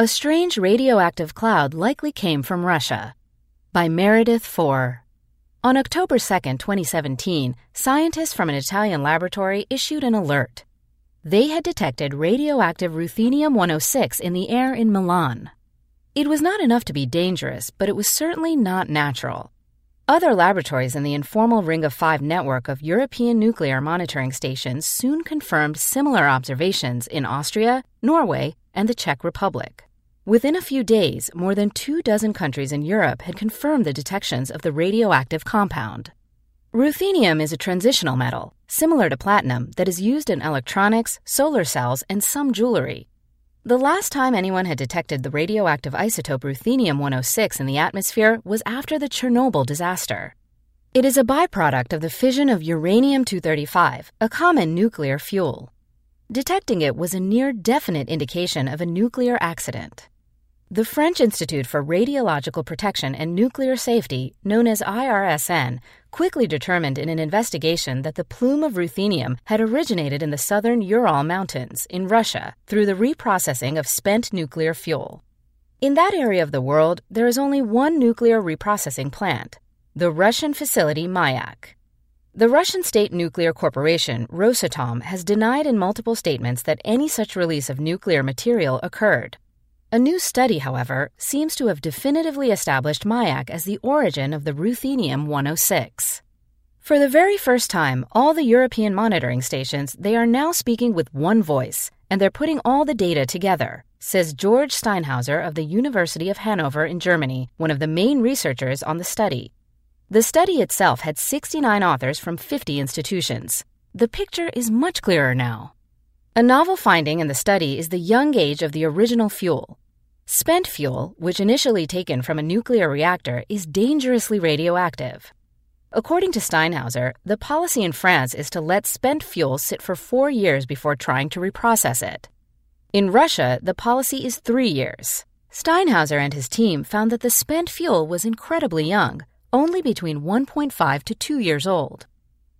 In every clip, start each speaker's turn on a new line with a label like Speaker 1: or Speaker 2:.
Speaker 1: A Strange Radioactive Cloud Likely Came from Russia by Meredith Fore. On October 2, 2017, scientists from an Italian laboratory issued an alert. They had detected radioactive ruthenium 106 in the air in Milan. It was not enough to be dangerous, but it was certainly not natural. Other laboratories in the informal Ring of Five network of European nuclear monitoring stations soon confirmed similar observations in Austria, Norway, and the Czech Republic. Within a few days, more than two dozen countries in Europe had confirmed the detections of the radioactive compound. Ruthenium is a transitional metal, similar to platinum, that is used in electronics, solar cells, and some jewelry. The last time anyone had detected the radioactive isotope ruthenium 106 in the atmosphere was after the Chernobyl disaster. It is a byproduct of the fission of uranium 235, a common nuclear fuel. Detecting it was a near definite indication of a nuclear accident. The French Institute for Radiological Protection and Nuclear Safety, known as IRSN, quickly determined in an investigation that the plume of ruthenium had originated in the southern Ural Mountains in Russia through the reprocessing of spent nuclear fuel. In that area of the world, there is only one nuclear reprocessing plant, the Russian facility Mayak. The Russian state nuclear corporation, Rosatom, has denied in multiple statements that any such release of nuclear material occurred. A new study, however, seems to have definitively established Mayak as the origin of the ruthenium 106. For the very first time, all the European monitoring stations, they are now speaking with one voice, and they're putting all the data together, says George Steinhauser of the University of Hanover in Germany, one of the main researchers on the study. The study itself had 69 authors from 50 institutions. The picture is much clearer now. A novel finding in the study is the young age of the original fuel. Spent fuel, which initially taken from a nuclear reactor, is dangerously radioactive. According to Steinhauser, the policy in France is to let spent fuel sit for four years before trying to reprocess it. In Russia, the policy is three years. Steinhauser and his team found that the spent fuel was incredibly young, only between 1.5 to 2 years old.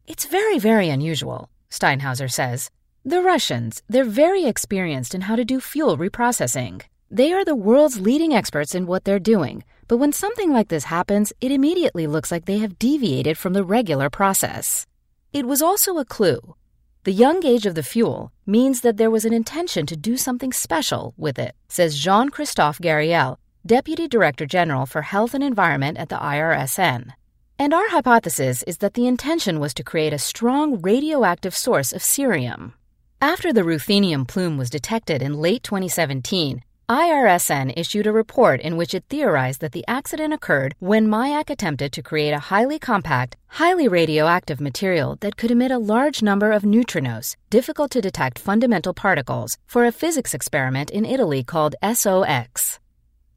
Speaker 1: It's very, very unusual, Steinhauser says. The Russians, they're very experienced in how to do fuel reprocessing. They are the world's leading experts in what they're doing, but when something like this happens, it immediately looks like they have deviated from the regular process. It was also a clue. The young age of the fuel means that there was an intention to do something special with it, says Jean Christophe Gariel, Deputy Director General for Health and Environment at the IRSN. And our hypothesis is that the intention was to create a strong radioactive source of cerium. After the ruthenium plume was detected in late 2017, IRSN issued a report in which it theorized that the accident occurred when Mayak attempted to create a highly compact, highly radioactive material that could emit a large number of neutrinos, difficult to detect fundamental particles, for a physics experiment in Italy called SOX.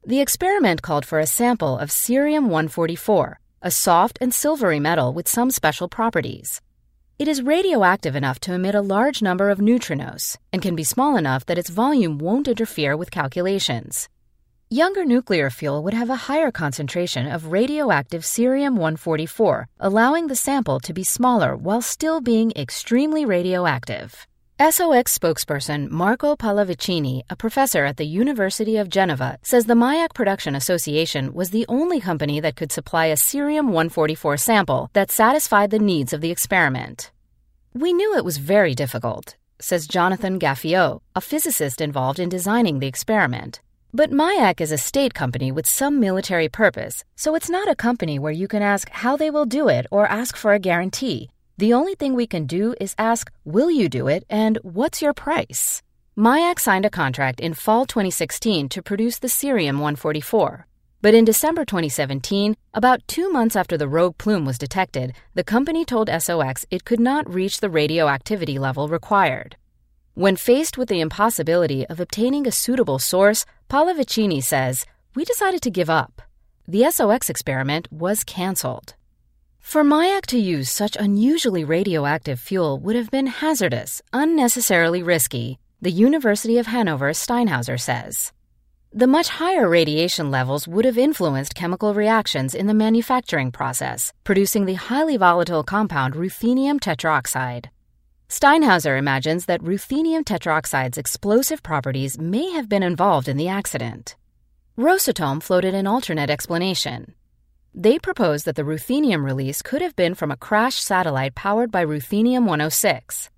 Speaker 1: The experiment called for a sample of cerium 144, a soft and silvery metal with some special properties. It is radioactive enough to emit a large number of neutrinos and can be small enough that its volume won't interfere with calculations. Younger nuclear fuel would have a higher concentration of radioactive cerium 144, allowing the sample to be smaller while still being extremely radioactive. SOX spokesperson Marco Pallavicini, a professor at the University of Geneva, says the Mayak Production Association was the only company that could supply a cerium 144 sample that satisfied the needs of the experiment. We knew it was very difficult, says Jonathan Gaffiot, a physicist involved in designing the experiment. But Mayak is a state company with some military purpose, so it's not a company where you can ask how they will do it or ask for a guarantee. The only thing we can do is ask, will you do it and what's your price? Mayak signed a contract in fall 2016 to produce the cerium 144. But in December 2017, about two months after the rogue plume was detected, the company told SOX it could not reach the radioactivity level required. When faced with the impossibility of obtaining a suitable source, Pallavicini says, We decided to give up. The SOX experiment was canceled. For Mayak to use such unusually radioactive fuel would have been hazardous, unnecessarily risky, the University of Hanover Steinhauser says. The much higher radiation levels would have influenced chemical reactions in the manufacturing process, producing the highly volatile compound ruthenium tetroxide. Steinhauser imagines that ruthenium tetroxide's explosive properties may have been involved in the accident. Rosatom floated an alternate explanation. They proposed that the ruthenium release could have been from a crashed satellite powered by ruthenium 106.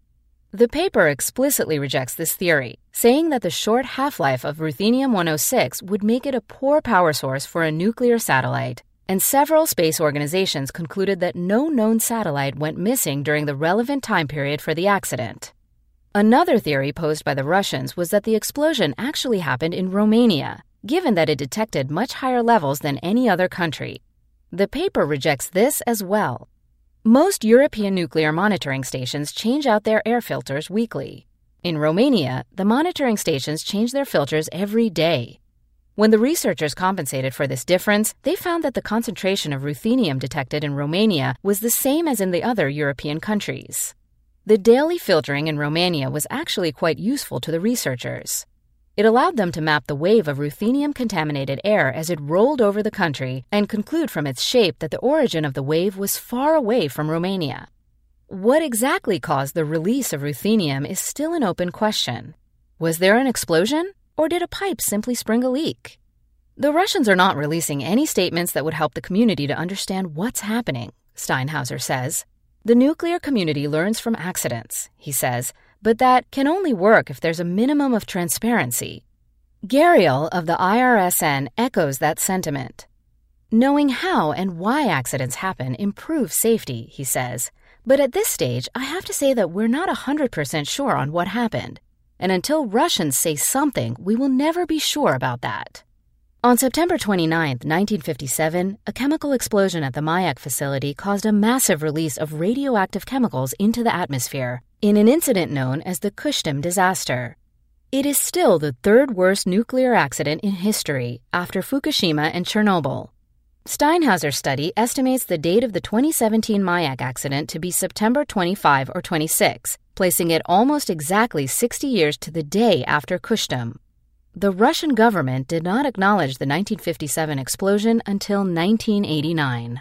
Speaker 1: The paper explicitly rejects this theory, saying that the short half life of ruthenium 106 would make it a poor power source for a nuclear satellite, and several space organizations concluded that no known satellite went missing during the relevant time period for the accident. Another theory posed by the Russians was that the explosion actually happened in Romania, given that it detected much higher levels than any other country, the paper rejects this as well. Most European nuclear monitoring stations change out their air filters weekly. In Romania, the monitoring stations change their filters every day. When the researchers compensated for this difference, they found that the concentration of ruthenium detected in Romania was the same as in the other European countries. The daily filtering in Romania was actually quite useful to the researchers. It allowed them to map the wave of ruthenium contaminated air as it rolled over the country and conclude from its shape that the origin of the wave was far away from Romania. What exactly caused the release of ruthenium is still an open question. Was there an explosion, or did a pipe simply spring a leak? The Russians are not releasing any statements that would help the community to understand what's happening, Steinhauser says. The nuclear community learns from accidents, he says, but that can only work if there's a minimum of transparency. Gariel of the IRSN echoes that sentiment. Knowing how and why accidents happen improves safety, he says. But at this stage, I have to say that we're not 100% sure on what happened. And until Russians say something, we will never be sure about that. On September 29, 1957, a chemical explosion at the Mayak facility caused a massive release of radioactive chemicals into the atmosphere in an incident known as the Kyshtym disaster. It is still the third worst nuclear accident in history after Fukushima and Chernobyl. Steinhauser's study estimates the date of the 2017 Mayak accident to be September 25 or 26, placing it almost exactly 60 years to the day after Kyshtym. The Russian government did not acknowledge the 1957 explosion until 1989.